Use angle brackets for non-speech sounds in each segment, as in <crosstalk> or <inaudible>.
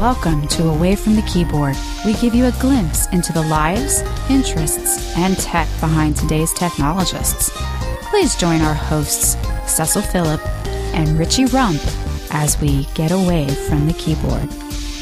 Welcome to Away from the Keyboard. We give you a glimpse into the lives, interests, and tech behind today's technologists. Please join our hosts, Cecil Phillip and Richie Rump, as we get away from the keyboard.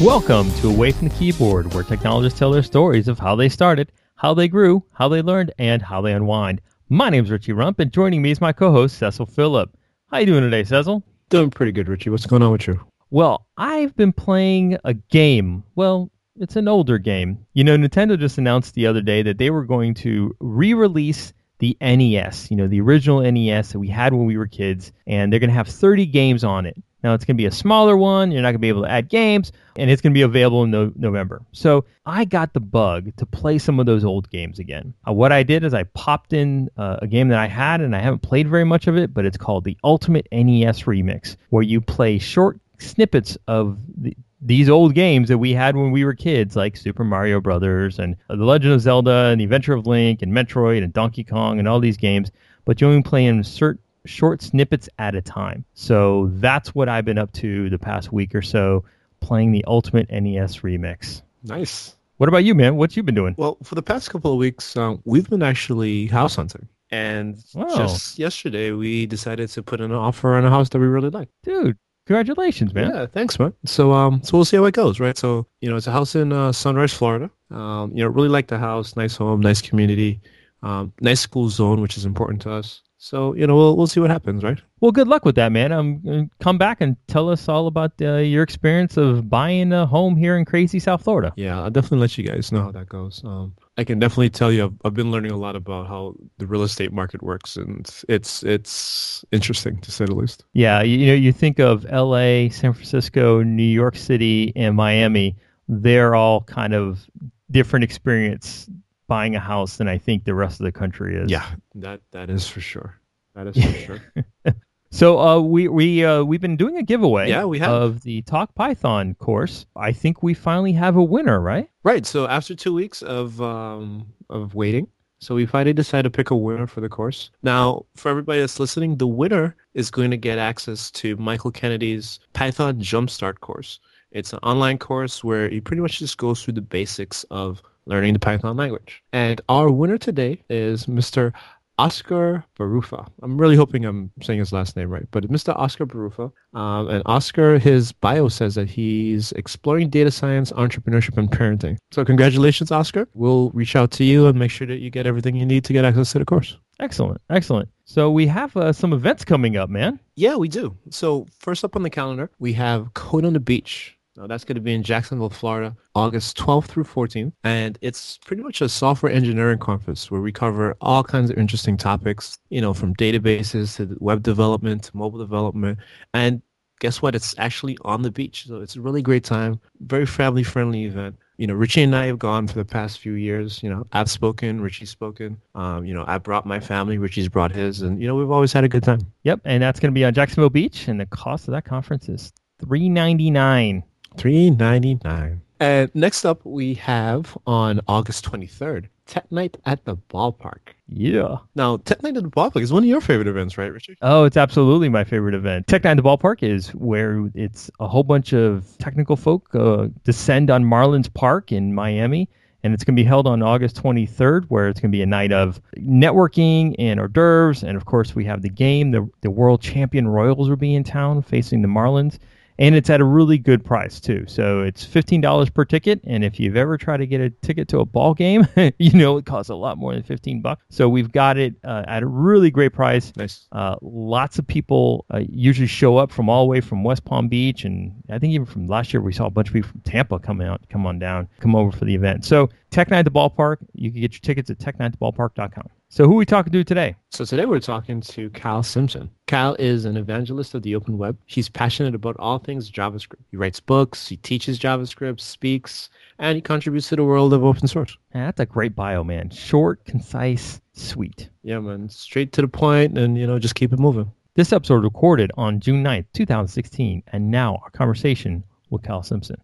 Welcome to Away from the Keyboard, where technologists tell their stories of how they started, how they grew, how they learned, and how they unwind. My name's Richie Rump, and joining me is my co-host Cecil Phillip. How you doing today, Cecil? Doing pretty good, Richie. What's going on with you? Well, I've been playing a game. Well, it's an older game. You know, Nintendo just announced the other day that they were going to re-release the NES, you know, the original NES that we had when we were kids, and they're going to have 30 games on it. Now, it's going to be a smaller one. You're not going to be able to add games, and it's going to be available in no- November. So I got the bug to play some of those old games again. Uh, what I did is I popped in uh, a game that I had, and I haven't played very much of it, but it's called the Ultimate NES Remix, where you play short snippets of the, these old games that we had when we were kids, like Super Mario Brothers and The Legend of Zelda and The Adventure of Link and Metroid and Donkey Kong and all these games, but you only play in certain short snippets at a time. So that's what I've been up to the past week or so, playing the Ultimate NES Remix. Nice. What about you, man? What you been doing? Well, for the past couple of weeks, um, we've been actually house hunting. And Wow. just yesterday, we decided to put an offer on a house that we really like. Dude, congratulations, man. Yeah, thanks, man. So, um, so we'll see how it goes, right? So, you know, it's a house in uh, Sunrise, Florida. Um, you know, really like the house, nice home, nice community, um, nice school zone, which is important to us. So, you know, we'll we'll see what happens, right? Well, good luck with that, man. Um, come back and tell us all about uh, your experience of buying a home here in crazy South Florida. Yeah, I'll definitely let you guys know how that goes. Um, I can definitely tell you, I've, I've been learning a lot about how the real estate market works, and it's it's interesting to say the least. Yeah, you, you know, you think of L.A., San Francisco, New York City, and Miami. They're all kind of different experience buying a house than I think the rest of the country is. Yeah, that that is for sure. That is for sure. <laughs> So uh, we we uh, we've been doing a giveaway. Yeah, we have. of the Talk Python course. I think we finally have a winner, right? Right. So after two weeks of um, of waiting, so we finally decided to pick a winner for the course. Now, for everybody that's listening, the winner is going to get access to Michael Kennedy's Python Jumpstart course. It's an online course where he pretty much just goes through the basics of learning the Python language. And our winner today is Mr. Oscar Barufa. I'm really hoping I'm saying his last name right, but Mr. Oscar Barufa. Um, and Oscar, his bio says that he's exploring data science, entrepreneurship, and parenting. So congratulations, Oscar. We'll reach out to you and make sure that you get everything you need to get access to the course. Excellent, excellent. So we have uh, some events coming up, man. Yeah, we do. So first up on the calendar, we have Code on the Beach. That's going to be in Jacksonville, Florida, August 12th through 14th. And it's pretty much a software engineering conference where we cover all kinds of interesting topics, you know, from databases to web development to mobile development. And guess what? It's actually on the beach. So it's a really great time, very family friendly event. You know, Richie and I have gone for the past few years. You know, I've spoken, Richie's spoken. Um, you know, I brought my family, Richie's brought his, and you know, we've always had a good time. Yep, and that's going to be on Jacksonville Beach, and the cost of that conference is three ninety nine. Three ninety nine. And next up, we have on August twenty third, Tech Night at the Ballpark. Yeah. Now, Tech Night at the Ballpark is one of your favorite events, right, Richard? Oh, it's absolutely my favorite event. Tech Night at the Ballpark is where it's a whole bunch of technical folk uh, descend on Marlins Park in Miami. And it's going to be held on August 23rd, where it's going to be a night of networking and hors d'oeuvres. And of course, we have the game. The, the world champion Royals will be in town facing the Marlins. And it's at a really good price, too. So it's $15 per ticket. And if you've ever tried to get a ticket to a ball game, <laughs> you know it costs a lot more than 15 bucks. So we've got it uh, at a really great price. Nice. Uh, lots of people uh, usually show up from all the way from West Palm Beach, and I think even from last year we saw a bunch of people from Tampa come out, come on down, come over for the event. So Tech Night at the Ballpark, you can get your tickets at technighttheballpark.com. So who are we talking to today? So today we're talking to Kyle Simpson. Kyle is an evangelist of the open web. He's passionate about all things JavaScript. He writes books, he teaches JavaScript, speaks, and he contributes to the world of open source. Man, that's a great bio, man. Short, concise, sweet. Yeah, man. Straight to the point and, you know, just keep it moving. This episode recorded on June 9th, 2016, and now our conversation with Kyle Simpson.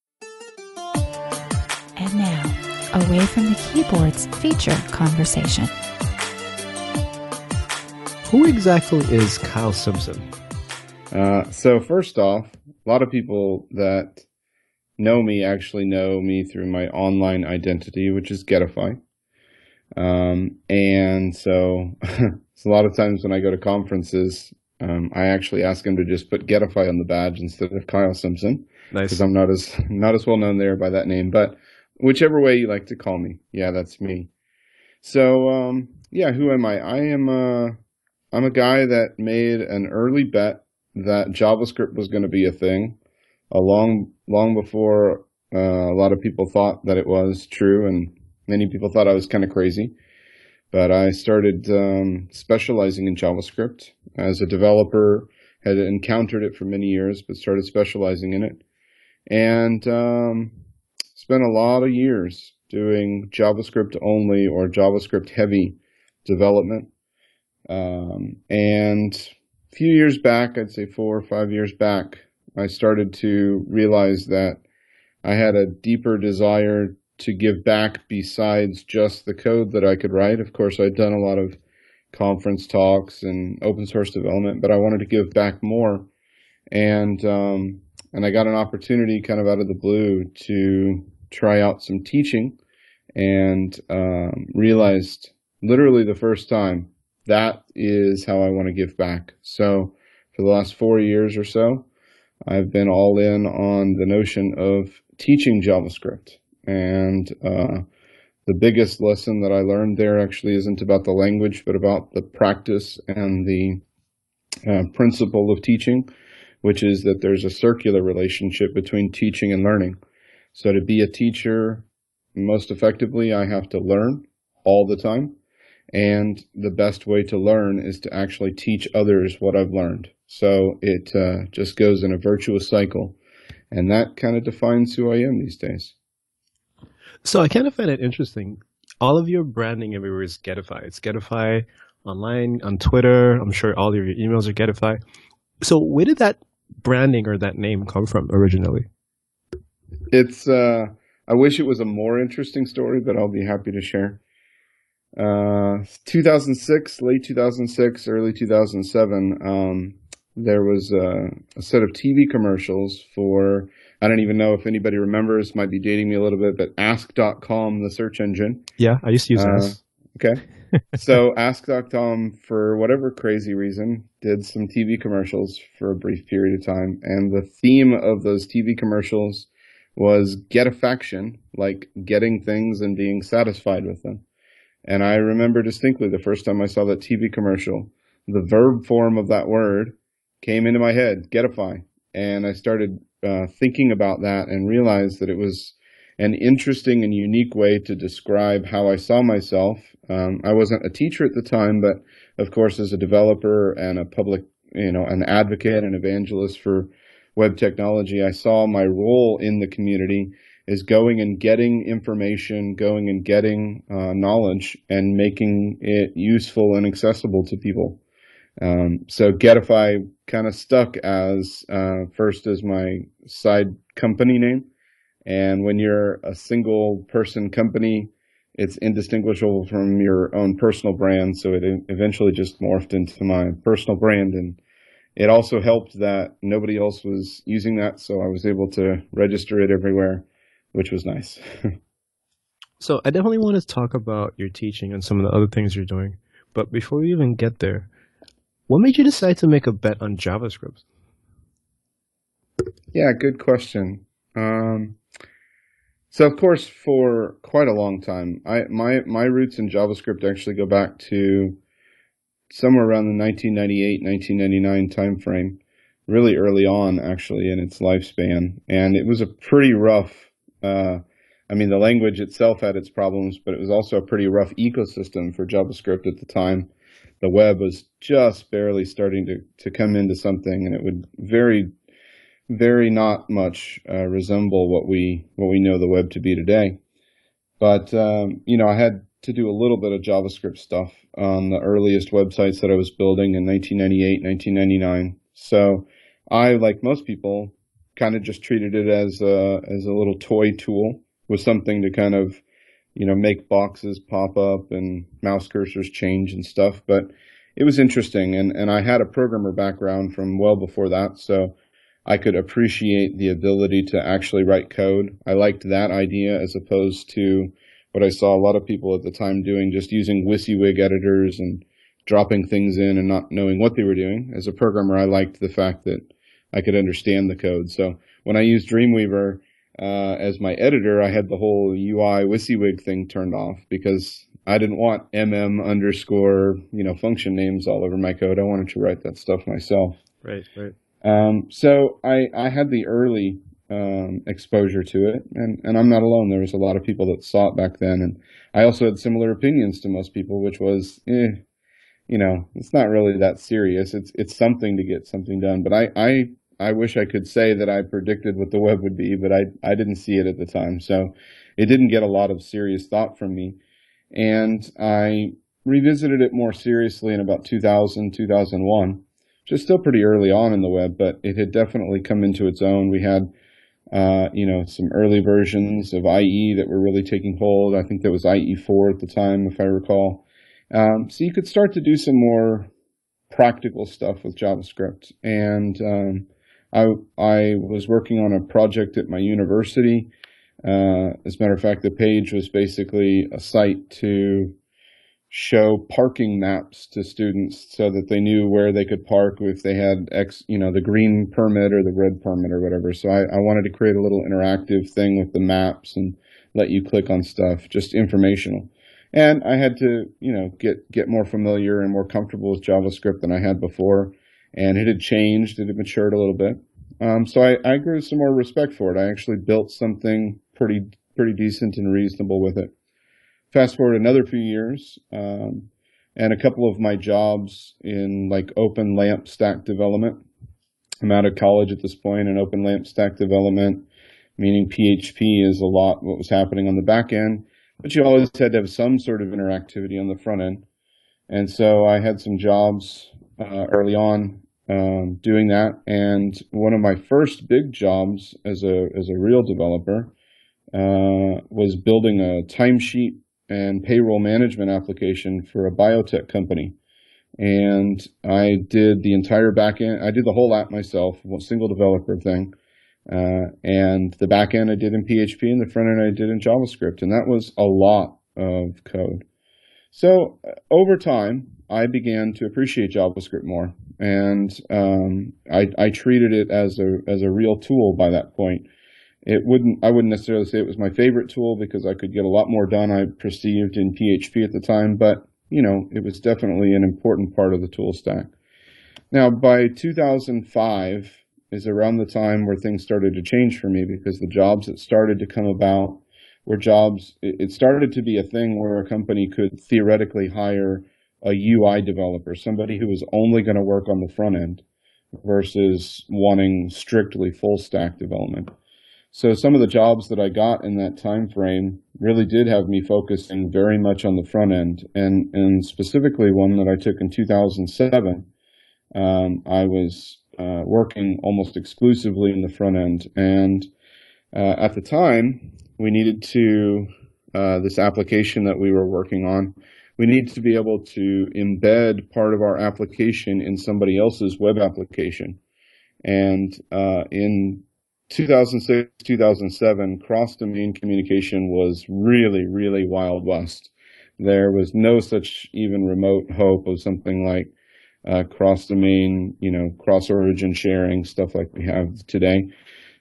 And now, away from the keyboards feature conversation. Who exactly is Kyle Simpson? Uh, so first off, a lot of people that know me actually know me through my online identity, which is Getify. Um, and so, <laughs> so a lot of times when I go to conferences, um, I actually ask them to just put Getify on the badge instead of Kyle Simpson. Nice. Because I'm not as <laughs> not as well known there by that name. But whichever way you like to call me, yeah, that's me. So um, yeah, who am I? I am a I'm a guy that made an early bet that JavaScript was going to be a thing, a long long before uh, a lot of people thought that it was true, and many people thought I was kind of crazy. But I started um, specializing in JavaScript as a developer. Had encountered it for many years, but started specializing in it, and um, spent a lot of years doing JavaScript only or JavaScript heavy development. Um, and a few years back, I'd say four or five years back, I started to realize that I had a deeper desire to give back besides just the code that I could write. Of course, I'd done a lot of conference talks and open source development, but I wanted to give back more. And um, and I got an opportunity kind of out of the blue to try out some teaching and um, realized literally the first time that is how I want to give back. So for the last four years or so, I've been all in on the notion of teaching JavaScript. And uh, the biggest lesson that I learned there actually isn't about the language, but about the practice and the uh, principle of teaching, which is that there's a circular relationship between teaching and learning. So to be a teacher most effectively, I have to learn all the time. And the best way to learn is to actually teach others what I've learned. So it uh, just goes in a virtuous cycle. And that kind of defines who I am these days. So I kind of find it interesting. All of your branding everywhere is Getify. It's Getify online, on Twitter. I'm sure all of your emails are Getify. So where did that branding or that name come from originally? It's, uh, I wish it was a more interesting story, but I'll be happy to share. Uh, 2006, late 2006, early 2007, um, there was a, a, set of TV commercials for, I don't even know if anybody remembers, might be dating me a little bit, but ask.com, the search engine. Yeah, I used to use uh, Ask. Okay. <laughs> so ask.com, for whatever crazy reason, did some TV commercials for a brief period of time. And the theme of those TV commercials was get a faction, like getting things and being satisfied with them. And I remember distinctly the first time I saw that TV commercial, the verb form of that word came into my head, getify. And I started uh, thinking about that and realized that it was an interesting and unique way to describe how I saw myself. Um, I wasn't a teacher at the time, but of course, as a developer and a public, you know, an advocate and evangelist for web technology, I saw my role in the community is going and getting information, going and getting uh, knowledge, and making it useful and accessible to people. Um, so Getify kind of stuck as uh, first as my side company name, and when you're a single person company, it's indistinguishable from your own personal brand. So it eventually just morphed into my personal brand and it also helped that nobody else was using that, so I was able to register it everywhere, which was nice. <laughs> so I definitely want to talk about your teaching and some of the other things you're doing. But before we even get there, what made you decide to make a bet on JavaScript? Yeah, good question. Um, so of course, for quite a long time, I my my roots in JavaScript actually go back to somewhere around the 1998, 1999 timeframe, really early on actually in its lifespan. And it was a pretty rough, uh, I mean, the language itself had its problems, but it was also a pretty rough ecosystem for JavaScript at the time. The web was just barely starting to, to come into something and it would very, very not much uh, resemble what we, what we know the web to be today. But, um, you know, I had to do a little bit of JavaScript stuff on the earliest websites that I was building in 1998, 1999. So I, like most people, kind of just treated it as a, as a little toy tool with something to kind of, you know, make boxes pop up and mouse cursors change and stuff. But it was interesting. And, and I had a programmer background from well before that. So I could appreciate the ability to actually write code. I liked that idea as opposed to what I saw a lot of people at the time doing, just using WYSIWYG editors and dropping things in and not knowing what they were doing. As a programmer, I liked the fact that I could understand the code. So when I used Dreamweaver uh, as my editor, I had the whole UI WYSIWYG thing turned off because I didn't want mm underscore you know function names all over my code. I wanted to write that stuff myself. Right, right. Um, so I, I had the early um, exposure to it, and, and I'm not alone. There was a lot of people that saw it back then, and I also had similar opinions to most people, which was, eh, you know, it's not really that serious. It's it's something to get something done. But I I, I wish I could say that I predicted what the web would be, but I I didn't see it at the time, so it didn't get a lot of serious thought from me, and I revisited it more seriously in about 2000 2001 just still pretty early on in the web, but it had definitely come into its own. We had, uh, you know, some early versions of IE that were really taking hold. I think that was IE4 at the time, if I recall. Um, so you could start to do some more practical stuff with JavaScript. And um, I, I was working on a project at my university. Uh, as a matter of fact, the page was basically a site to show parking maps to students so that they knew where they could park if they had X, you know, the green permit or the red permit or whatever. So I, I wanted to create a little interactive thing with the maps and let you click on stuff, just informational. And I had to, you know, get, get more familiar and more comfortable with JavaScript than I had before. And it had changed, it had matured a little bit. Um, so I, I grew some more respect for it. I actually built something pretty, pretty decent and reasonable with it fast forward another few years, um, and a couple of my jobs in like open LAMP stack development. I'm out of college at this point, and open LAMP stack development, meaning PHP is a lot what was happening on the back end, but you always had to have some sort of interactivity on the front end. And so I had some jobs uh, early on um, doing that, and one of my first big jobs as a as a real developer uh, was building a timesheet and payroll management application for a biotech company. And I did the entire backend. I did the whole app myself, one single developer thing. Uh, and the backend I did in PHP and the front end I did in JavaScript. And that was a lot of code. So over time, I began to appreciate JavaScript more. And um, I, I treated it as a, as a real tool by that point it wouldn't I wouldn't necessarily say it was my favorite tool because I could get a lot more done I perceived in PHP at the time, but you know, it was definitely an important part of the tool stack. Now, by 2005 is around the time where things started to change for me because the jobs that started to come about were jobs, it started to be a thing where a company could theoretically hire a UI developer, somebody who was only going to work on the front end versus wanting strictly full stack development. So some of the jobs that I got in that time frame really did have me focusing very much on the front end, and and specifically one that I took in 2007. Um, I was uh, working almost exclusively in the front end, and uh, at the time we needed to uh, this application that we were working on. We need to be able to embed part of our application in somebody else's web application, and uh, in 2006, 2007, cross domain communication was really, really wild west. There was no such even remote hope of something like uh, cross domain, you know, cross origin sharing, stuff like we have today.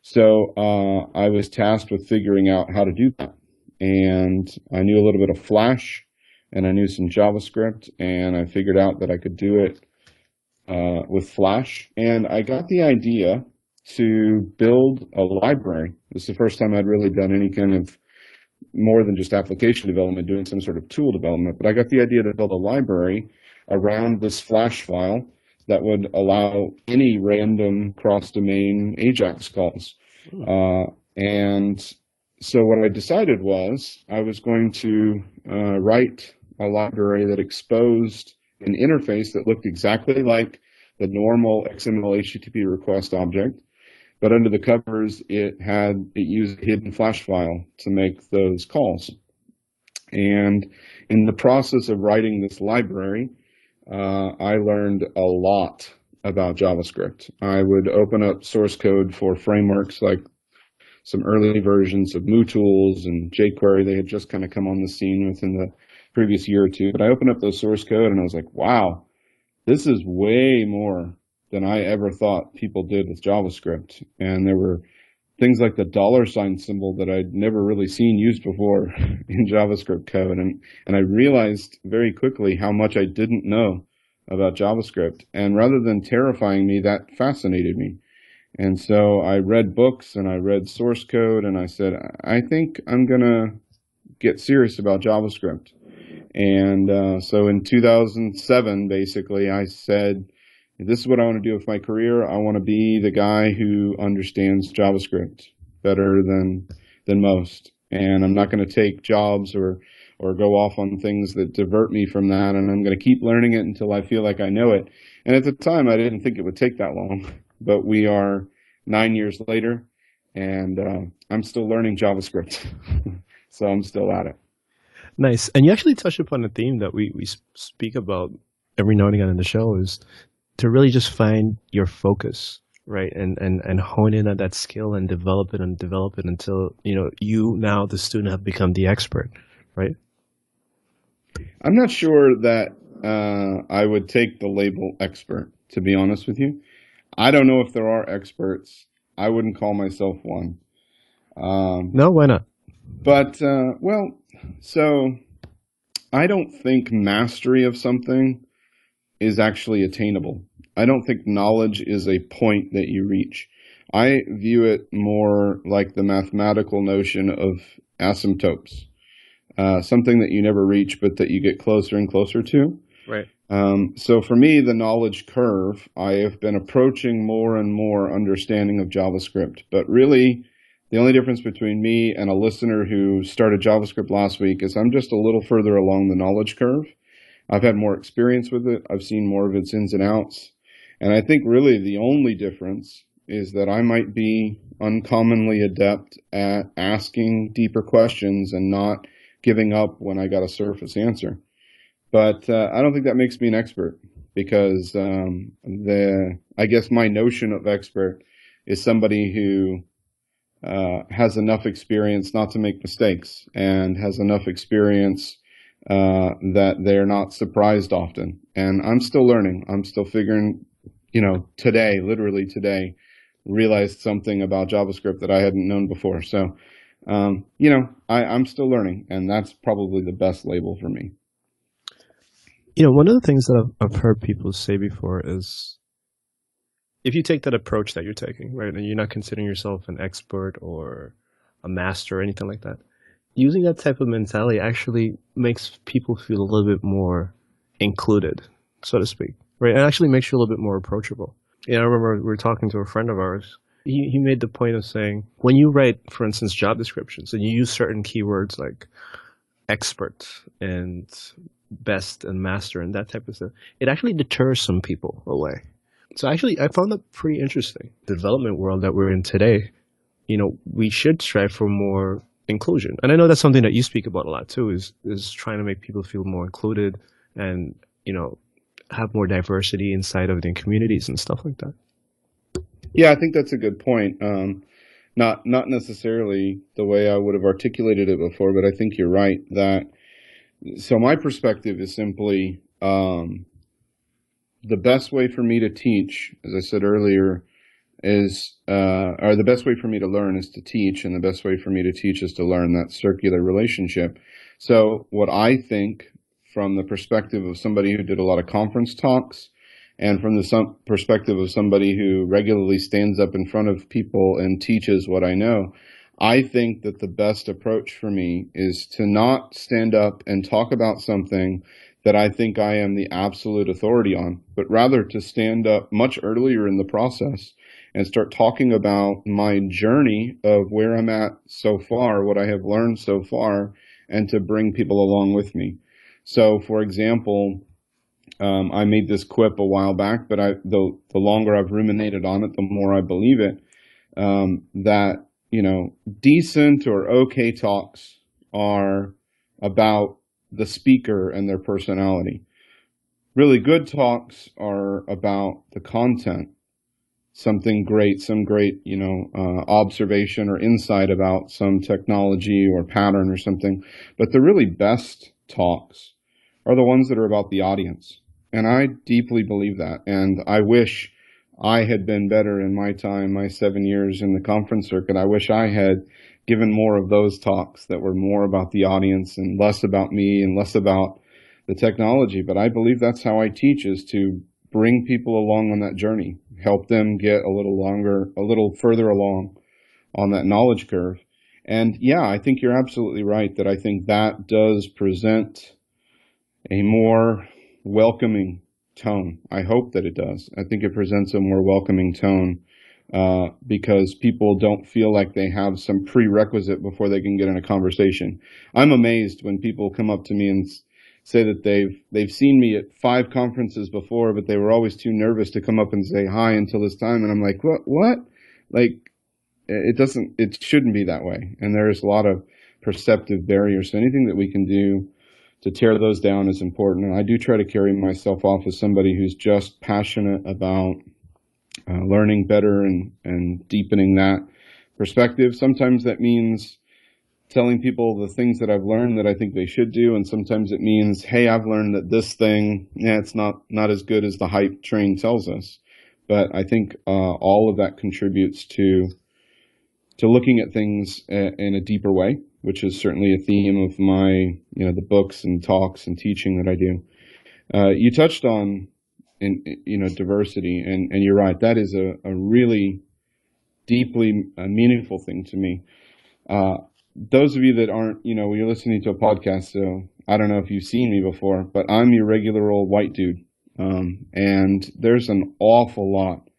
So uh, I was tasked with figuring out how to do that. And I knew a little bit of Flash and I knew some JavaScript and I figured out that I could do it uh, with Flash. And I got the idea to build a library. This is the first time I'd really done any kind of more than just application development, doing some sort of tool development. But I got the idea to build a library around this Flash file that would allow any random cross-domain AJAX calls. Hmm. Uh, and so what I decided was I was going to uh, write a library that exposed an interface that looked exactly like the normal XML HTTP request object, but under the covers, it had it used a hidden flash file to make those calls. And in the process of writing this library, uh, I learned a lot about JavaScript. I would open up source code for frameworks like some early versions of MooTools and jQuery. They had just kind of come on the scene within the previous year or two. But I opened up those source code and I was like, wow, this is way more than I ever thought people did with JavaScript. And there were things like the dollar sign symbol that I'd never really seen used before <laughs> in JavaScript code. And, and I realized very quickly how much I didn't know about JavaScript. And rather than terrifying me, that fascinated me. And so I read books and I read source code and I said, I think I'm going to get serious about JavaScript. And uh, so in 2007, basically, I said, this is what I want to do with my career. I want to be the guy who understands JavaScript better than than most. And I'm not going to take jobs or or go off on things that divert me from that. And I'm going to keep learning it until I feel like I know it. And at the time, I didn't think it would take that long, <laughs> but we are nine years later, and uh, I'm still learning JavaScript. <laughs> so I'm still at it. Nice. And you actually touched upon a theme that we, we speak about every now and again in the show is to really just find your focus, right? And, and, and hone in on that skill and develop it and develop it until, you know, you now, the student, have become the expert, right? I'm not sure that uh, I would take the label expert, to be honest with you. I don't know if there are experts. I wouldn't call myself one. Um, no, why not? But, uh, well, so I don't think mastery of something is actually attainable. I don't think knowledge is a point that you reach. I view it more like the mathematical notion of asymptotes, uh, something that you never reach, but that you get closer and closer to. Right. Um, so for me, the knowledge curve, I have been approaching more and more understanding of JavaScript. But really, the only difference between me and a listener who started JavaScript last week is I'm just a little further along the knowledge curve. I've had more experience with it. I've seen more of its ins and outs. And I think really the only difference is that I might be uncommonly adept at asking deeper questions and not giving up when I got a surface answer. But uh, I don't think that makes me an expert because um, the I guess my notion of expert is somebody who uh, has enough experience not to make mistakes and has enough experience uh, that they're not surprised often. And I'm still learning. I'm still figuring. You know, today, literally today, realized something about JavaScript that I hadn't known before. So, um, you know, I, I'm still learning, and that's probably the best label for me. You know, one of the things that I've, I've heard people say before is if you take that approach that you're taking, right, and you're not considering yourself an expert or a master or anything like that, using that type of mentality actually makes people feel a little bit more included, so to speak, right? It actually makes you a little bit more approachable. Yeah, I remember we were talking to a friend of ours. He, he made the point of saying when you write, for instance, job descriptions and you use certain keywords like expert and best and master and that type of stuff, it actually deters some people away. So actually, I found that pretty interesting. The development world that we're in today, you know, we should strive for more inclusion. And I know that's something that you speak about a lot too, is, is trying to make people feel more included and, you know, have more diversity inside of their communities and stuff like that. Yeah, I think that's a good point. Um, not not necessarily the way I would have articulated it before, but I think you're right that so my perspective is simply um, the best way for me to teach, as I said earlier, is uh, or the best way for me to learn is to teach, and the best way for me to teach is to learn that circular relationship. So what I think from the perspective of somebody who did a lot of conference talks and from the perspective of somebody who regularly stands up in front of people and teaches what I know, I think that the best approach for me is to not stand up and talk about something that I think I am the absolute authority on, but rather to stand up much earlier in the process and start talking about my journey of where I'm at so far, what I have learned so far, and to bring people along with me. So, for example, um, I made this quip a while back, but I, the, the longer I've ruminated on it, the more I believe it, um, that you know, decent or okay talks are about the speaker and their personality. really good talks are about the content, something great, some great, you know, uh, observation or insight about some technology or pattern or something. But the really best talks are the ones that are about the audience. And I deeply believe that. And I wish I had been better in my time, my seven years in the conference circuit. I wish I had given more of those talks that were more about the audience and less about me and less about the technology. But I believe that's how I teach is to bring people along on that journey, help them get a little longer, a little further along on that knowledge curve. And yeah, I think you're absolutely right that I think that does present a more welcoming tone. I hope that it does. I think it presents a more welcoming tone uh, because people don't feel like they have some prerequisite before they can get in a conversation. I'm amazed when people come up to me and say that they've they've seen me at five conferences before, but they were always too nervous to come up and say hi until this time. And I'm like, what? What? Like, it doesn't. It shouldn't be that way. And there's a lot of perceptive barriers. So anything that we can do to tear those down is important. And I do try to carry myself off as somebody who's just passionate about uh, learning better and and deepening that perspective. Sometimes that means telling people the things that I've learned that I think they should do, and sometimes it means, hey, I've learned that this thing, yeah, it's not not as good as the hype train tells us. But I think uh, all of that contributes to to looking at things in a deeper way, which is certainly a theme of my you know the books and talks and teaching that I do. Uh, you touched on in, you know diversity, and and you're right, that is a, a really deeply uh, meaningful thing to me. Uh, those of you that aren't, you know, you're listening to a podcast, so I don't know if you've seen me before, but I'm your regular old white dude. Um, and there's an awful lot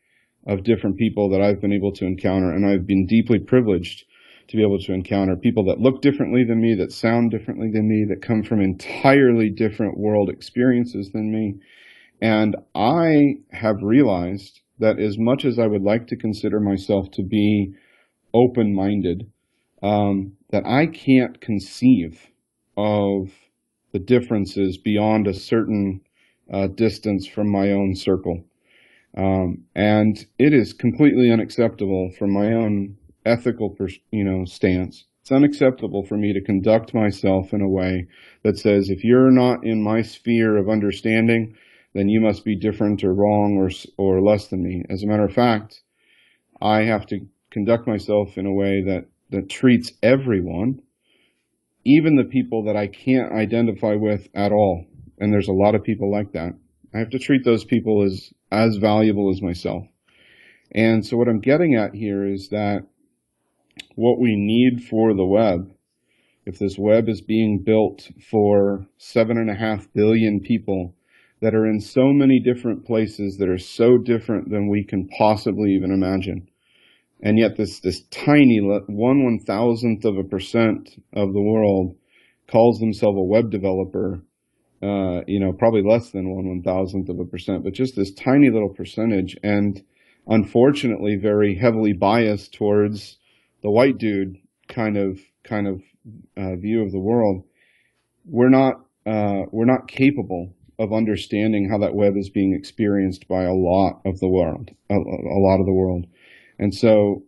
of different people that I've been able to encounter, and I've been deeply privileged to be able to encounter people that look differently than me, that sound differently than me, that come from entirely different world experiences than me. And I have realized that as much as I would like to consider myself to be open minded, um, that I can't conceive of the differences beyond a certain uh, distance from my own circle. Um, and it is completely unacceptable from my own ethical, you know, stance. It's unacceptable for me to conduct myself in a way that says, if you're not in my sphere of understanding, then you must be different or wrong or, or less than me. As a matter of fact, I have to conduct myself in a way that that treats everyone, even the people that I can't identify with at all. And there's a lot of people like that. I have to treat those people as, as valuable as myself. And so what I'm getting at here is that what we need for the web, if this web is being built for seven and a half billion people that are in so many different places that are so different than we can possibly even imagine, and yet this this tiny one one thousandth of a percent of the world calls themselves a web developer. Uh, you know, probably less than one one thousandth of a percent, but just this tiny little percentage, and unfortunately, very heavily biased towards the white dude kind of kind of uh, view of the world. We're not uh, we're not capable of understanding how that web is being experienced by a lot of the world, a, a lot of the world. And so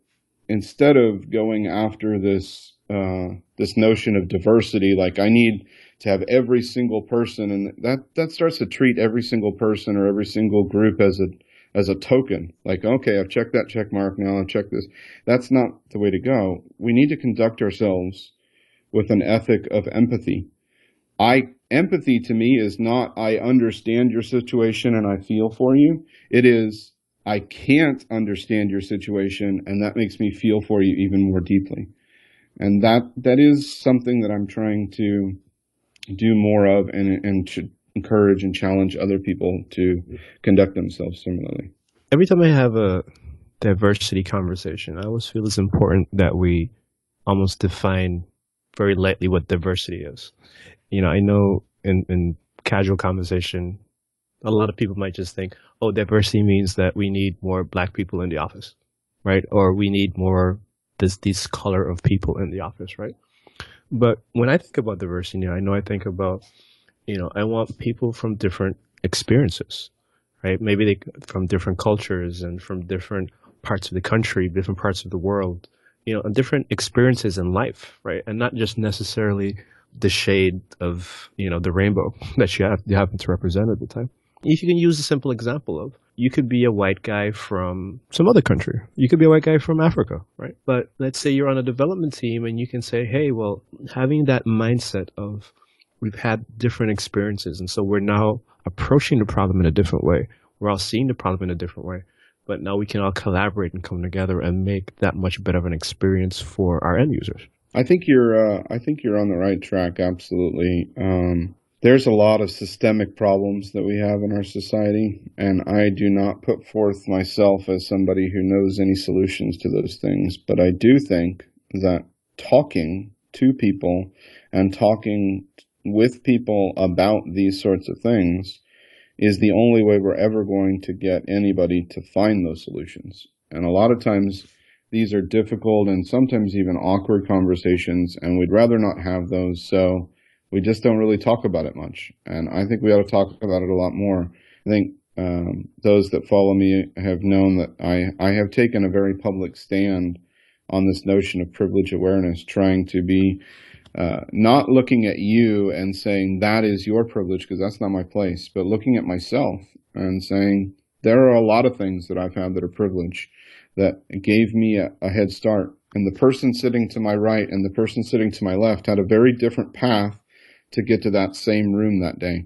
instead of going after this uh, this notion of diversity, like I need to have every single person, and that that starts to treat every single person or every single group as a as a token. Like, okay, I've checked that check mark now. I've checked this. That's not the way to go. We need to conduct ourselves with an ethic of empathy. I empathy to me is not I understand your situation and I feel for you. It is I can't understand your situation, and that makes me feel for you even more deeply. And that that is something that I'm trying to do more of, and and should encourage and challenge other people to conduct themselves similarly. Every time I have a diversity conversation, I always feel it's important that we almost define very lightly what diversity is. You know, I know in, in casual conversation, a lot of people might just think, oh, diversity means that we need more black people in the office, right? Or we need more this this color of people in the office, right? But when I think about diversity, you know, I know I think about, you know, I want people from different experiences, right? Maybe they from different cultures and from different parts of the country, different parts of the world, you know, and different experiences in life, right? And not just necessarily the shade of, you know, the rainbow <laughs> that you, have, you happen to represent at the time. If you can use a simple example of, you could be a white guy from some other country. You could be a white guy from Africa, right? But let's say you're on a development team and you can say, hey, well, having that mindset of we've had different experiences. And so we're now approaching the problem in a different way. We're all seeing the problem in a different way. But now we can all collaborate and come together and make that much better of an experience for our end users. I think you're. Uh, I think you're on the right track. Absolutely. Um, there's a lot of systemic problems that we have in our society, and I do not put forth myself as somebody who knows any solutions to those things. But I do think that talking to people and talking with people about these sorts of things is the only way we're ever going to get anybody to find those solutions. And a lot of times these are difficult and sometimes even awkward conversations, and we'd rather not have those. So we just don't really talk about it much. And I think we ought to talk about it a lot more. I think um, those that follow me have known that I, I have taken a very public stand on this notion of privilege awareness, trying to be uh, not looking at you and saying that is your privilege because that's not my place, but looking at myself and saying there are a lot of things that I've had that are privilege that gave me a, a head start. And the person sitting to my right and the person sitting to my left had a very different path to get to that same room that day.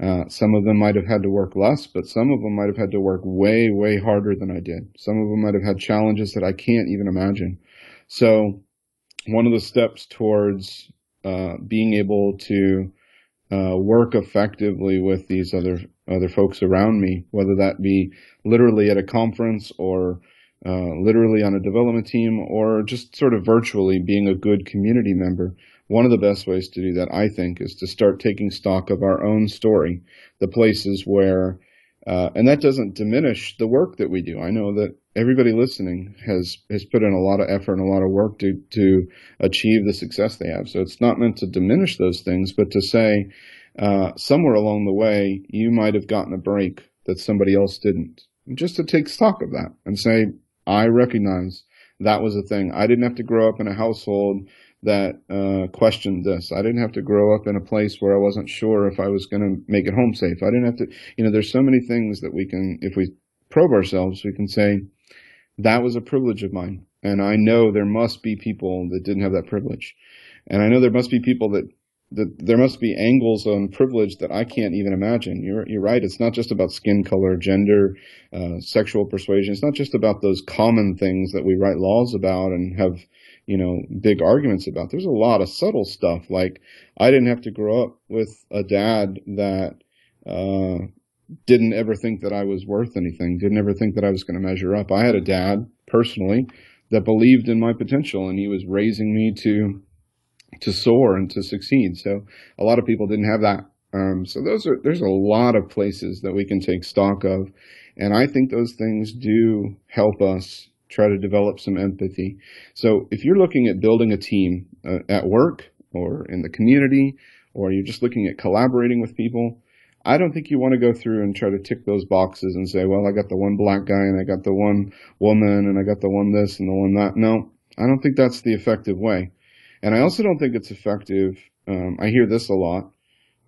Uh, some of them might have had to work less, but some of them might have had to work way, way harder than I did. Some of them might have had challenges that I can't even imagine. So one of the steps towards uh, being able to uh, work effectively with these other other folks around me, whether that be literally at a conference or uh, literally on a development team or just sort of virtually being a good community member. One of the best ways to do that, I think, is to start taking stock of our own story, the places where uh, and that doesn't diminish the work that we do. I know that everybody listening has has put in a lot of effort and a lot of work to to achieve the success they have. So it's not meant to diminish those things, but to say uh, somewhere along the way you might have gotten a break that somebody else didn't. Just to take stock of that and say, I recognize that was a thing. I didn't have to grow up in a household that uh, questioned this. I didn't have to grow up in a place where I wasn't sure if I was going to make it home safe. I didn't have to, you know, there's so many things that we can, if we probe ourselves, we can say, that was a privilege of mine. And I know there must be people that didn't have that privilege. And I know there must be people that, that there must be angles on privilege that I can't even imagine. You're, you're right. It's not just about skin color, gender, uh, sexual persuasion. It's not just about those common things that we write laws about and have, you know, big arguments about. There's a lot of subtle stuff. Like I didn't have to grow up with a dad that, uh, didn't ever think that I was worth anything, didn't ever think that I was going to measure up. I had a dad personally that believed in my potential and he was raising me to, to soar and to succeed. So a lot of people didn't have that. Um, so those are, there's a lot of places that we can take stock of. And I think those things do help us try to develop some empathy. So if you're looking at building a team uh, at work or in the community, or you're just looking at collaborating with people, I don't think you want to go through and try to tick those boxes and say, well, I got the one black guy and I got the one woman and I got the one this and the one that. No, I don't think that's the effective way. And I also don't think it's effective. Um, I hear this a lot.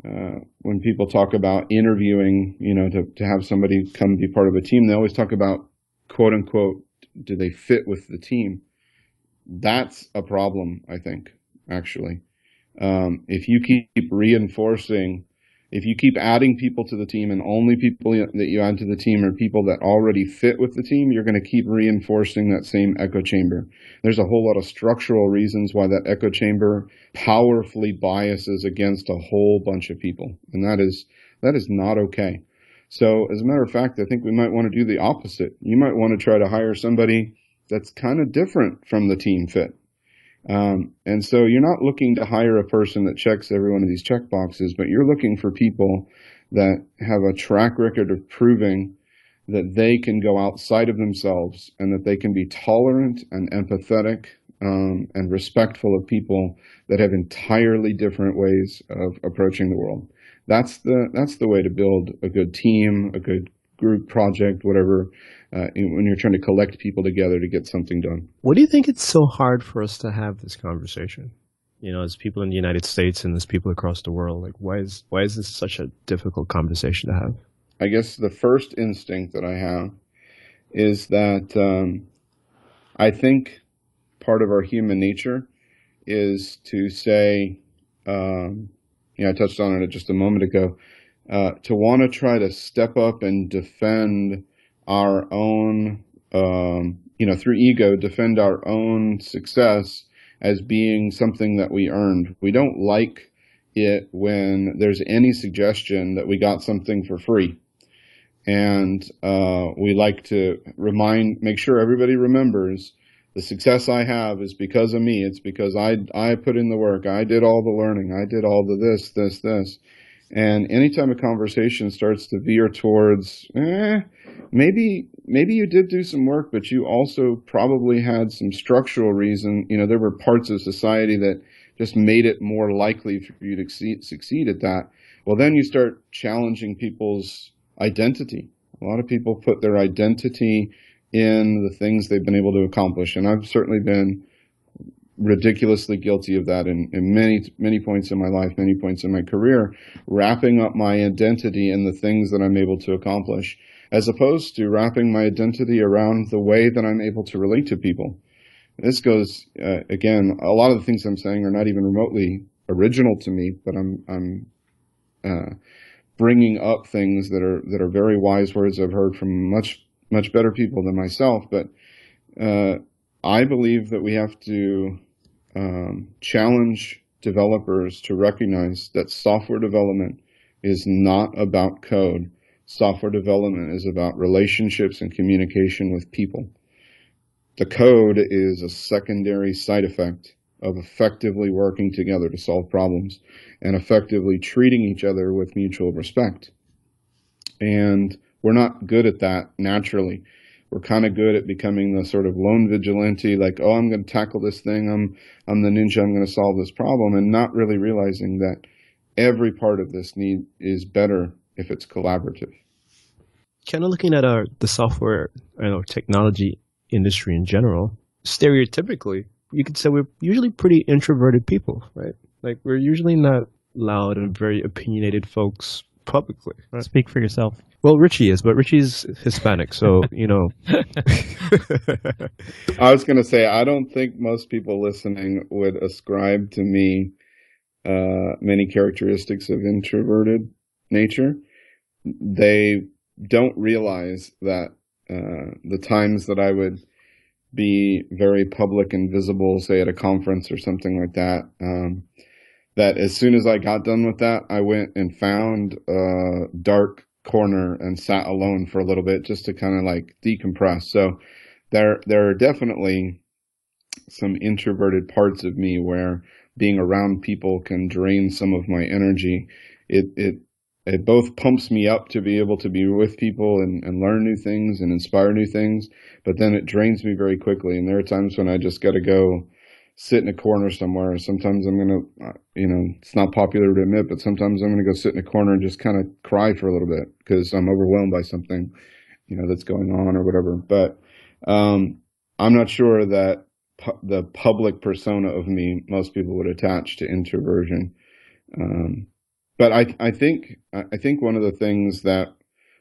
Uh, when people talk about interviewing, you know, to, to have somebody come be part of a team, they always talk about quote unquote do they fit with the team? That's a problem, I think, actually. Um, if you keep reinforcing, if you keep adding people to the team and only people that you add to the team are people that already fit with the team, you're going to keep reinforcing that same echo chamber. There's a whole lot of structural reasons why that echo chamber powerfully biases against a whole bunch of people. And that is, that is not okay. So, as a matter of fact, I think we might want to do the opposite. You might want to try to hire somebody that's kind of different from the team fit. Um, and so you're not looking to hire a person that checks every one of these check boxes, but you're looking for people that have a track record of proving that they can go outside of themselves and that they can be tolerant and empathetic um, and respectful of people that have entirely different ways of approaching the world. that's the that's the way to build a good team, a good group project, whatever. Uh, when you're trying to collect people together to get something done. What do you think it's so hard for us to have this conversation? You know, as people in the United States and as people across the world, like why is why is this such a difficult conversation to have? I guess the first instinct that I have is that um, I think part of our human nature is to say, um, you know, I touched on it just a moment ago, uh, to want to try to step up and defend our own, um, you know, through ego, defend our own success as being something that we earned. We don't like it when there's any suggestion that we got something for free. And uh, we like to remind, make sure everybody remembers the success I have is because of me. It's because I I put in the work. I did all the learning. I did all the this, this, this. And anytime a conversation starts to veer towards, eh, maybe maybe you did do some work, but you also probably had some structural reason. You know, there were parts of society that just made it more likely for you to succeed, succeed at that. Well, then you start challenging people's identity. A lot of people put their identity in the things they've been able to accomplish. And I've certainly been ridiculously guilty of that in, in many, many points in my life, many points in my career, wrapping up my identity in the things that I'm able to accomplish, as opposed to wrapping my identity around the way that I'm able to relate to people. This goes, uh, again, a lot of the things I'm saying are not even remotely original to me, but I'm, I'm, uh, bringing up things that are, that are very wise words I've heard from much much better people than myself, but uh, I believe that we have to um, challenge developers to recognize that software development is not about code. Software development is about relationships and communication with people. The code is a secondary side effect of effectively working together to solve problems and effectively treating each other with mutual respect. And we're not good at that naturally. We're kind of good at becoming the sort of lone vigilante, like, oh, I'm going to tackle this thing. I'm, I'm the ninja. I'm going to solve this problem, and not really realizing that every part of this need is better if it's collaborative. Kind of looking at our the software, and know, technology industry in general, stereotypically, you could say we're usually pretty introverted people, right? Like we're usually not loud and very opinionated folks publicly. Right? Speak for yourself. Well, Richie is, but Richie's Hispanic, so you know. <laughs> I was going to say I don't think most people listening would ascribe to me uh, many characteristics of introverted nature. They don't realize that uh, the times that I would be very public and visible, say at a conference or something like that, um, that as soon as I got done with that, I went and found a dark corner and sat alone for a little bit just to kind of like decompress. So there, there are definitely some introverted parts of me where being around people can drain some of my energy. It, it, it both pumps me up to be able to be with people and, and learn new things and inspire new things, but then it drains me very quickly. And there are times when I just got to go sit in a corner somewhere. Sometimes I'm going to, uh, you know, it's not popular to admit, but sometimes I'm going to go sit in a corner and just kind of cry for a little bit because I'm overwhelmed by something, you know, that's going on or whatever. But, um, I'm not sure that pu- the public persona of me, most people would attach to introversion. Um, but I, I think, I think one of the things that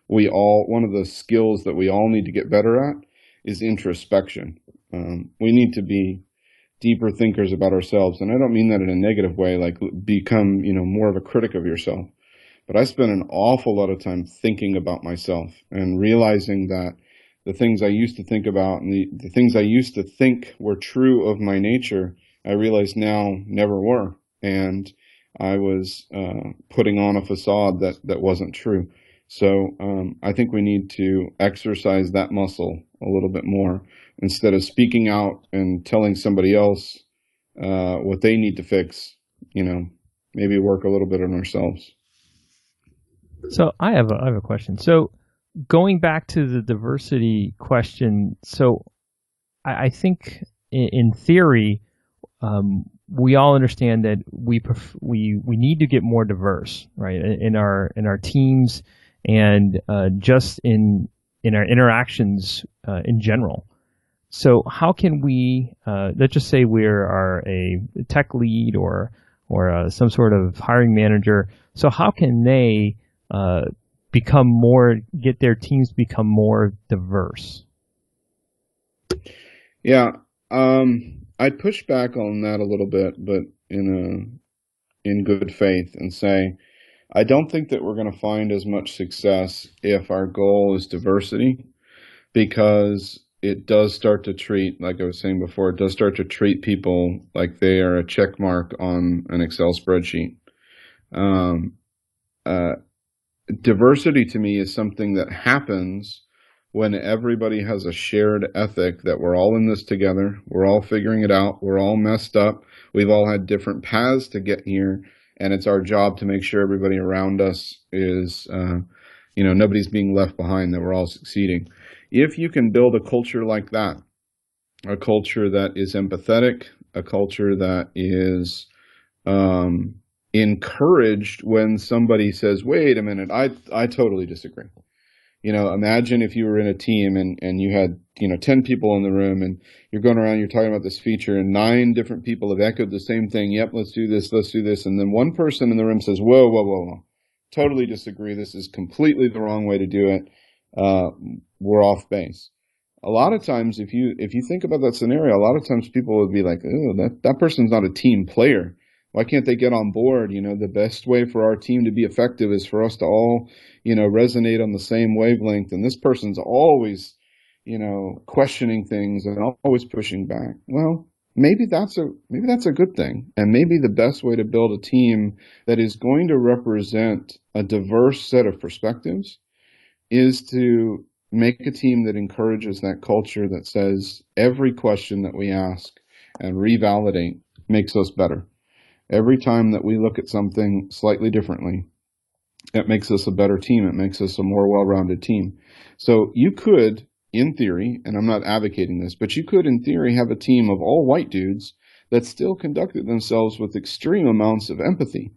we all, one of the skills that we all need to get better at is introspection. Um, we need to be deeper thinkers about ourselves. And I don't mean that in a negative way, like become, you know, more of a critic of yourself. But I spend an awful lot of time thinking about myself and realizing that the things I used to think about and the, the things I used to think were true of my nature, I realize now never were. And I was uh, putting on a facade that, that wasn't true. So um, I think we need to exercise that muscle a little bit more instead of speaking out and telling somebody else uh, what they need to fix. You know, maybe work a little bit on ourselves. So I have a, I have a question. So going back to the diversity question, so I, I think in, in theory, um, we all understand that we pref- we we need to get more diverse, right, in, our in our teams and uh, just in in our interactions uh, in general. So how can we, uh, let's just say we are a tech lead or or uh, some sort of hiring manager. So how can they uh, become more, get their teams become more diverse? Yeah, um, I'd push back on that a little bit, but in a in good faith, and say I don't think that we're going to find as much success if our goal is diversity, because it does start to treat, like I was saying before, it does start to treat people like they are a check mark on an Excel spreadsheet. Um, uh, diversity to me is something that happens when everybody has a shared ethic that we're all in this together, we're all figuring it out, we're all messed up, we've all had different paths to get here, and it's our job to make sure everybody around us is, uh, you know, nobody's being left behind, that we're all succeeding. If you can build a culture like that, a culture that is empathetic, a culture that is um, encouraged when somebody says, "Wait a minute, I I totally disagree." You know, imagine if you were in a team and and you had you know ten people in the room and you're going around, you're talking about this feature, and nine different people have echoed the same thing. Yep, let's do this, let's do this, and then one person in the room says, "Whoa, whoa, whoa, whoa." Totally disagree. This is completely the wrong way to do it. Uh, we're off base. A lot of times if you if you think about that scenario a lot of times people would be like oh that that person's not a team player. Why can't they get on board? You know the best way for our team to be effective is for us to all you know resonate on the same wavelength. And this person's always you know questioning things and always pushing back. Well maybe that's a maybe that's a good thing. And maybe the best way to build a team that is going to represent a diverse set of perspectives is to make a team that encourages that culture that says every question that we ask and revalidate makes us better. Every time that we look at something slightly differently, it makes us a better team. It makes us a more well-rounded team. So you could, in theory, and I'm not advocating this, but you could, in theory, have a team of all white dudes that still conducted themselves with extreme amounts of empathy,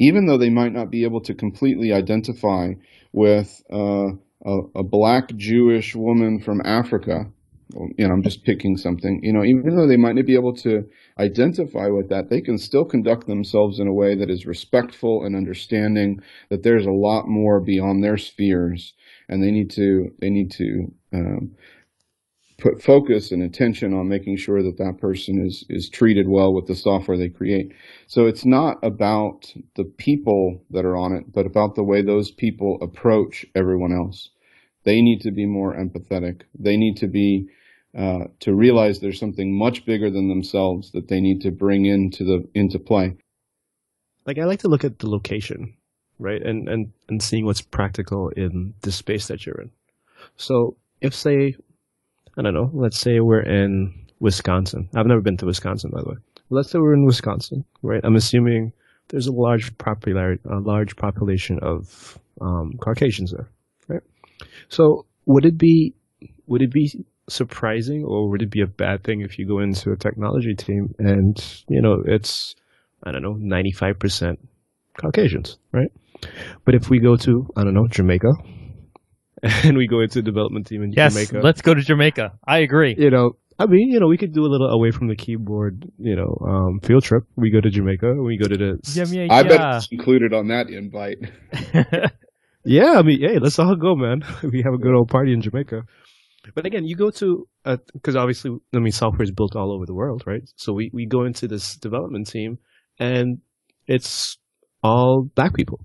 even though they might not be able to completely identify with uh, a, a black Jewish woman from Africa, you know, I'm just picking something, you know, even though they might not be able to identify with that, they can still conduct themselves in a way that is respectful and understanding that there's a lot more beyond their spheres and they need to, they need to, um, put focus and attention on making sure that that person is is treated well with the software they create. So it's not about the people that are on it, but about the way those people approach everyone else. They need to be more empathetic. They need to be uh, to realize there's something much bigger than themselves that they need to bring into the into play. Like I like to look at the location, right, and and and seeing what's practical in the space that you're in. So if say I don't know, let's say we're in Wisconsin. I've never been to Wisconsin, by the way. Let's say we're in Wisconsin, right? I'm assuming there's a large popularity, a large population of um, Caucasians there, right? So would it be would it be surprising or would it be a bad thing if you go into a technology team and you know it's I don't know 95% Caucasians, right? But if we go to I don't know Jamaica <laughs> and we go into development team in yes, Jamaica. let's go to Jamaica. I agree. You know, I mean, you know, we could do a little away from the keyboard, you know, um, field trip. We go to Jamaica. We go to the. Jamaica. I bet it's included on that invite. <laughs> yeah, I mean, hey, let's all go, man. <laughs> we have a good old party in Jamaica. But again, you go to because obviously, I mean, software is built all over the world, right? So we we go into this development team, and it's all black people,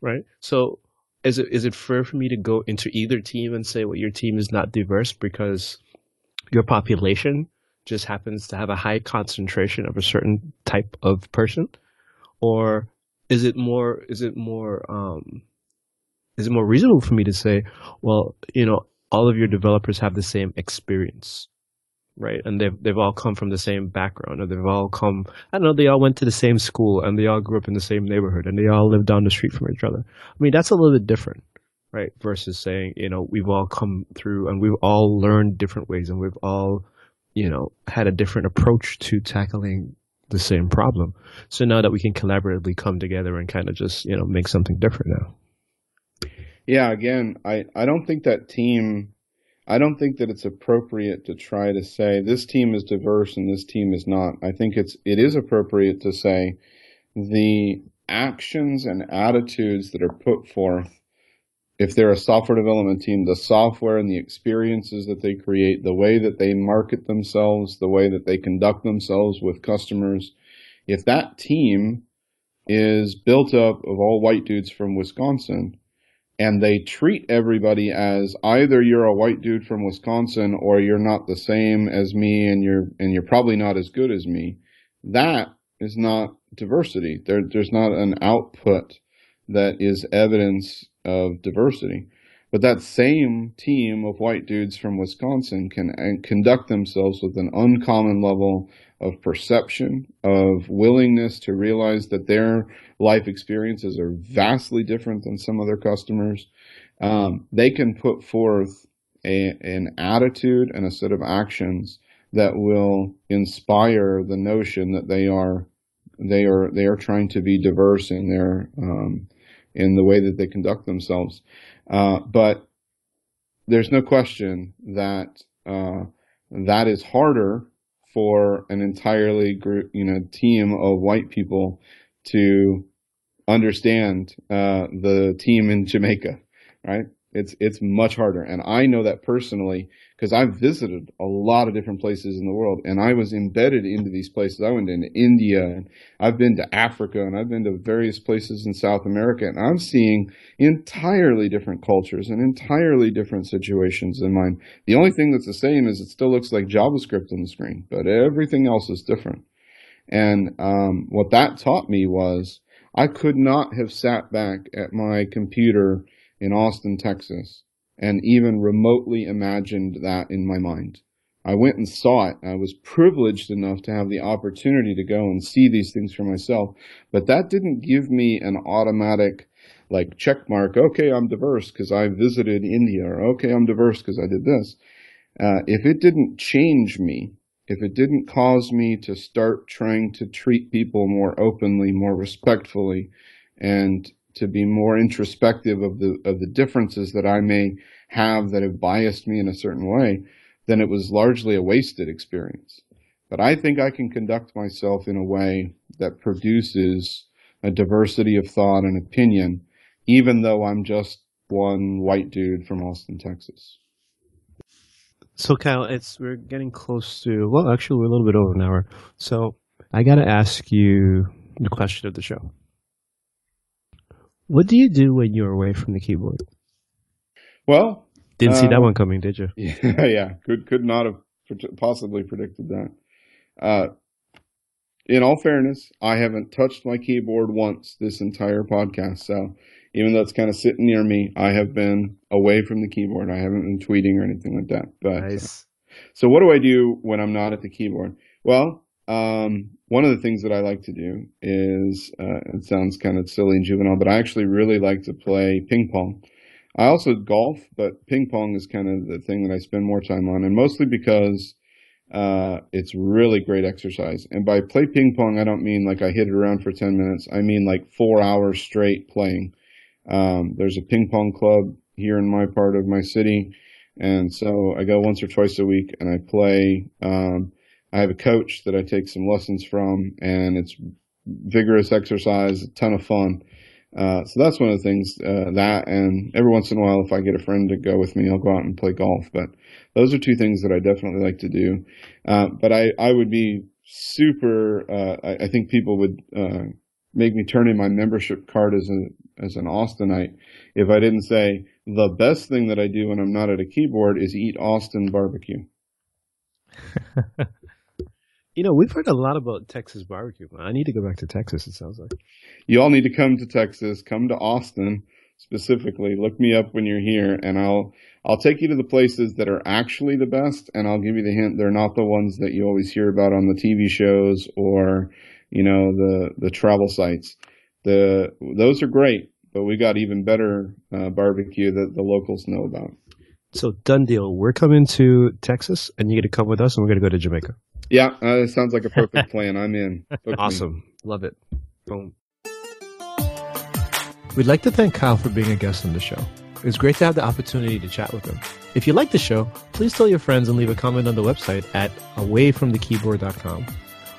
right? So is it is it fair for me to go into either team and say well your team is not diverse because your population just happens to have a high concentration of a certain type of person? Or is it more is it more um, is it more reasonable for me to say well you know all of your developers have the same experience right? And they've they've all come from the same background, or they've all come. I don't know. They all went to the same school, and they all grew up in the same neighborhood, and they all live down the street from each other. I mean, that's a little bit different, right? Versus saying, you know, we've all come through, and we've all learned different ways, and we've all, you know, had a different approach to tackling the same problem. So now that we can collaboratively come together and kind of just you know make something different now. Yeah, again, I, I don't think that team, I don't think that it's appropriate to try to say this team is diverse and this team is not. I think it's, it is appropriate to say the actions and attitudes that are put forth, if they're a software development team, the software and the experiences that they create, the way that they market themselves, the way that they conduct themselves with customers, if that team is built up of all white dudes from Wisconsin, and they treat everybody as either you're a white dude from Wisconsin or you're not the same as me and you're and you're probably not as good as me. That is not diversity. There, there's not an output that is evidence of diversity. But that same team of white dudes from Wisconsin can conduct themselves with an uncommon level of perception, of willingness to realize that their life experiences are vastly different than some of their customers. Um, they can put forth a, an attitude and a set of actions that will inspire the notion that they are they are they are trying to be diverse in their um, in the way that they conduct themselves. Uh, but there's no question that uh, that is harder for an entirely group, you know, team of white people to understand uh, the team in Jamaica, right? It's it's much harder, and I know that personally because I've visited a lot of different places in the world, and I was embedded into these places. I went into India, and I've been to Africa, and I've been to various places in South America, and I'm seeing entirely different cultures and entirely different situations than mine. The only thing that's the same is it still looks like JavaScript on the screen, but everything else is different. And um, what that taught me was I could not have sat back at my computer in Austin, Texas, and even remotely imagined that in my mind. I went and saw it. I was privileged enough to have the opportunity to go and see these things for myself, but that didn't give me an automatic like check mark. Okay, I'm diverse because I visited India, or okay, I'm diverse because I did this. Uh, if it didn't change me, if it didn't cause me to start trying to treat people more openly, more respectfully, and to be more introspective of the of the differences that I may have that have biased me in a certain way, then it was largely a wasted experience. But I think I can conduct myself in a way that produces a diversity of thought and opinion, even though I'm just one white dude from Austin, Texas. So Kyle, it's we're getting close to well, actually we're a little bit over an hour. So I got to ask you the question of the show. What do you do when you're away from the keyboard? Well, didn't see that um, one coming, did you? <laughs> Yeah, yeah. Could could not have possibly predicted that. Uh, in all fairness, I haven't touched my keyboard once this entire podcast. So even though it's kind of sitting near me, I have been away from the keyboard. I haven't been tweeting or anything like that. But nice. uh, so what do I do when I'm not at the keyboard? Well, um, one of the things that I like to do is, uh, it sounds kind of silly and juvenile, but I actually really like to play ping pong. I also golf, but ping pong is kind of the thing that I spend more time on, and mostly because uh, it's really great exercise. And by play ping pong, I don't mean like I hit it around for 10 minutes. I mean like four hours straight playing. Um, there's a ping pong club here in my part of my city. And so I go once or twice a week and I play. Um, I have a coach that I take some lessons from, and it's vigorous exercise, a ton of fun. Uh, so that's one of the things uh, that, and every once in a while, if I get a friend to go with me, I'll go out and play golf. But those are two things that I definitely like to do. Uh, but I, I would be super. Uh, I, I, think people would uh, make me turn in my membership card as a as an Austinite if I didn't say the best thing that I do when I'm not at a keyboard is eat Austin barbecue. <laughs> You know, we've heard a lot about Texas barbecue. I need to go back to Texas, it sounds like. You all need to come to Texas, come to Austin specifically. Look me up when you're here and I'll I'll take you to the places that are actually the best and I'll give you the hint they're not the ones that you always hear about on the TV shows or, you know, the the travel sites. The those are great, but we got even better uh, barbecue that the locals know about. So done deal. We're coming to Texas, and you get to come with us, and we're going to go to Jamaica. Yeah, uh, sounds like a perfect <laughs> plan. I'm in. Book awesome, me. love it. Boom. We'd like to thank Kyle for being a guest on the show. It was great to have the opportunity to chat with him. If you like the show, please tell your friends and leave a comment on the website at awayfromthekeyboard.com.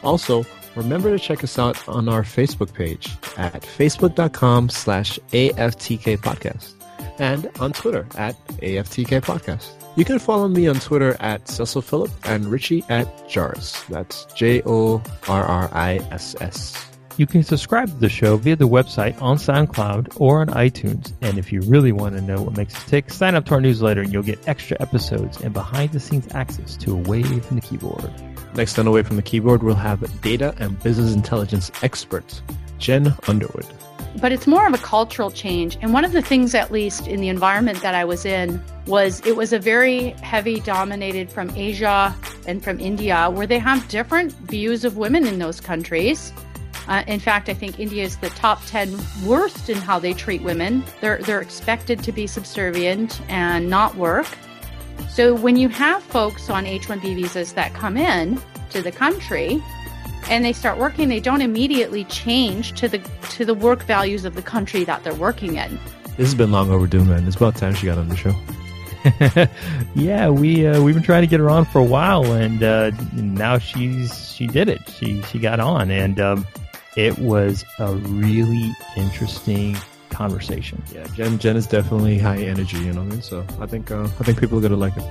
Also, remember to check us out on our Facebook page at facebook.com slash AFTK podcast and on Twitter at AFTK podcast. You can follow me on Twitter at Cecil Phillip and Richie at Jorriss. That's J O R R I S S. You can subscribe to the show via the website on SoundCloud or on iTunes. And if you really want to know what makes us tick, sign up to our newsletter and you'll get extra episodes and behind the scenes access to Away from the Keyboard. Next on Away from the Keyboard, we'll have data and business intelligence expert, Jen Underwood. But it's more of a cultural change. And one of the things, at least in the environment that I was in, was it was a very heavy dominated from Asia and from India, where they have different views of women in those countries. Uh, in fact, I think India is the top 10 worst in how they treat women. They're, they're expected to be subservient and not work. So when you have folks on H 1B visas that come in to the country and they start working, they don't immediately change to the, to the work values of the country that they're working in. This has been long overdue, man. It's about time she got on the show. <laughs> yeah, we uh, we've been trying to get her on for a while, and uh, now she's she did it. She she got on, and um, it was a really interesting conversation. Yeah, Jen Jen is definitely high energy, you know what I mean? So I think uh, I think people are gonna like it.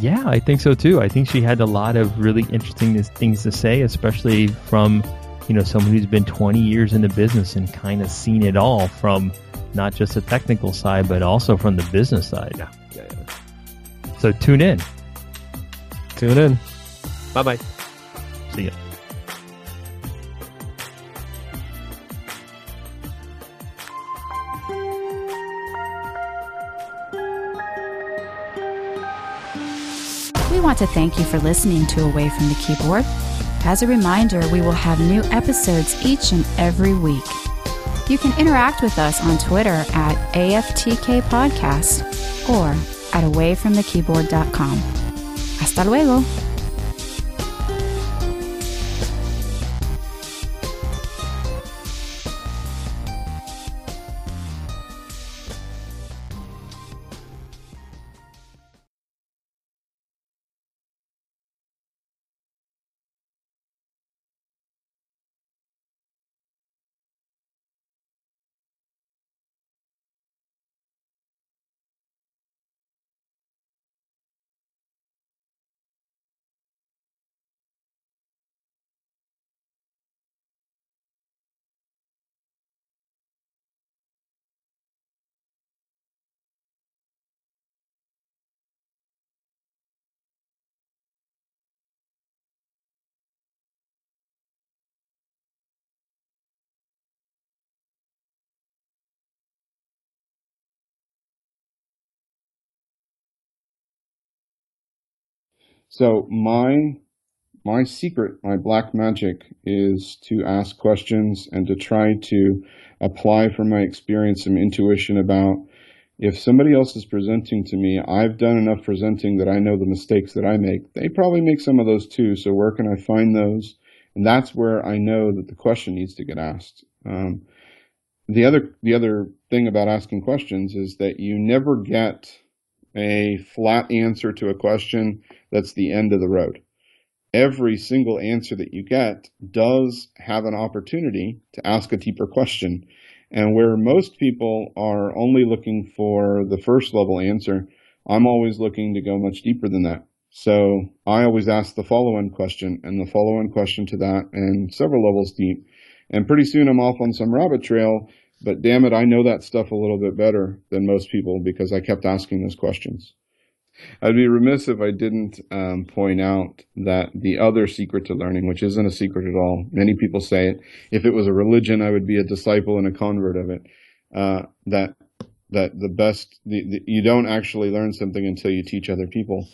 Yeah, I think so too. I think she had a lot of really interesting things to say, especially from you know someone who's been 20 years in the business and kind of seen it all from not just the technical side, but also from the business side. Yeah, yeah, yeah. So tune in. Tune in. Bye bye. See ya. We want to thank you for listening to Away from the Keyboard. As a reminder, we will have new episodes each and every week. You can interact with us on Twitter at AFTK Podcast or at awayfromthekeyboard.com. Hasta luego. So my my secret, my black magic is to ask questions and to try to apply from my experience some intuition about if somebody else is presenting to me, I've done enough presenting that I know the mistakes that I make. They probably make some of those too. So where can I find those? And that's where I know that the question needs to get asked. Um, the other the other thing about asking questions is that you never get a flat answer to a question that's the end of the road. Every single answer that you get does have an opportunity to ask a deeper question. And where most people are only looking for the first level answer, I'm always looking to go much deeper than that. So I always ask the follow on question and the follow on question to that and several levels deep. And pretty soon I'm off on some rabbit trail but damn it, I know that stuff a little bit better than most people because I kept asking those questions. I'd be remiss if I didn't um, point out that the other secret to learning, which isn't a secret at all, many people say it. If it was a religion, I would be a disciple and a convert of it. Uh, that that the best the, the, you don't actually learn something until you teach other people.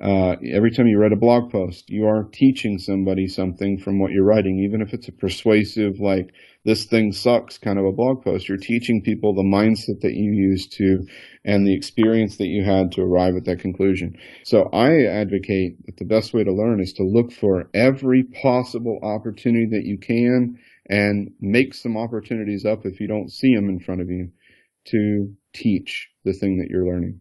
Uh, every time you write a blog post, you are teaching somebody something from what you're writing, even if it's a persuasive, like this thing sucks kind of a blog post. You're teaching people the mindset that you used to and the experience that you had to arrive at that conclusion. So I advocate that the best way to learn is to look for every possible opportunity that you can and make some opportunities up if you don't see them in front of you to teach the thing that you're learning.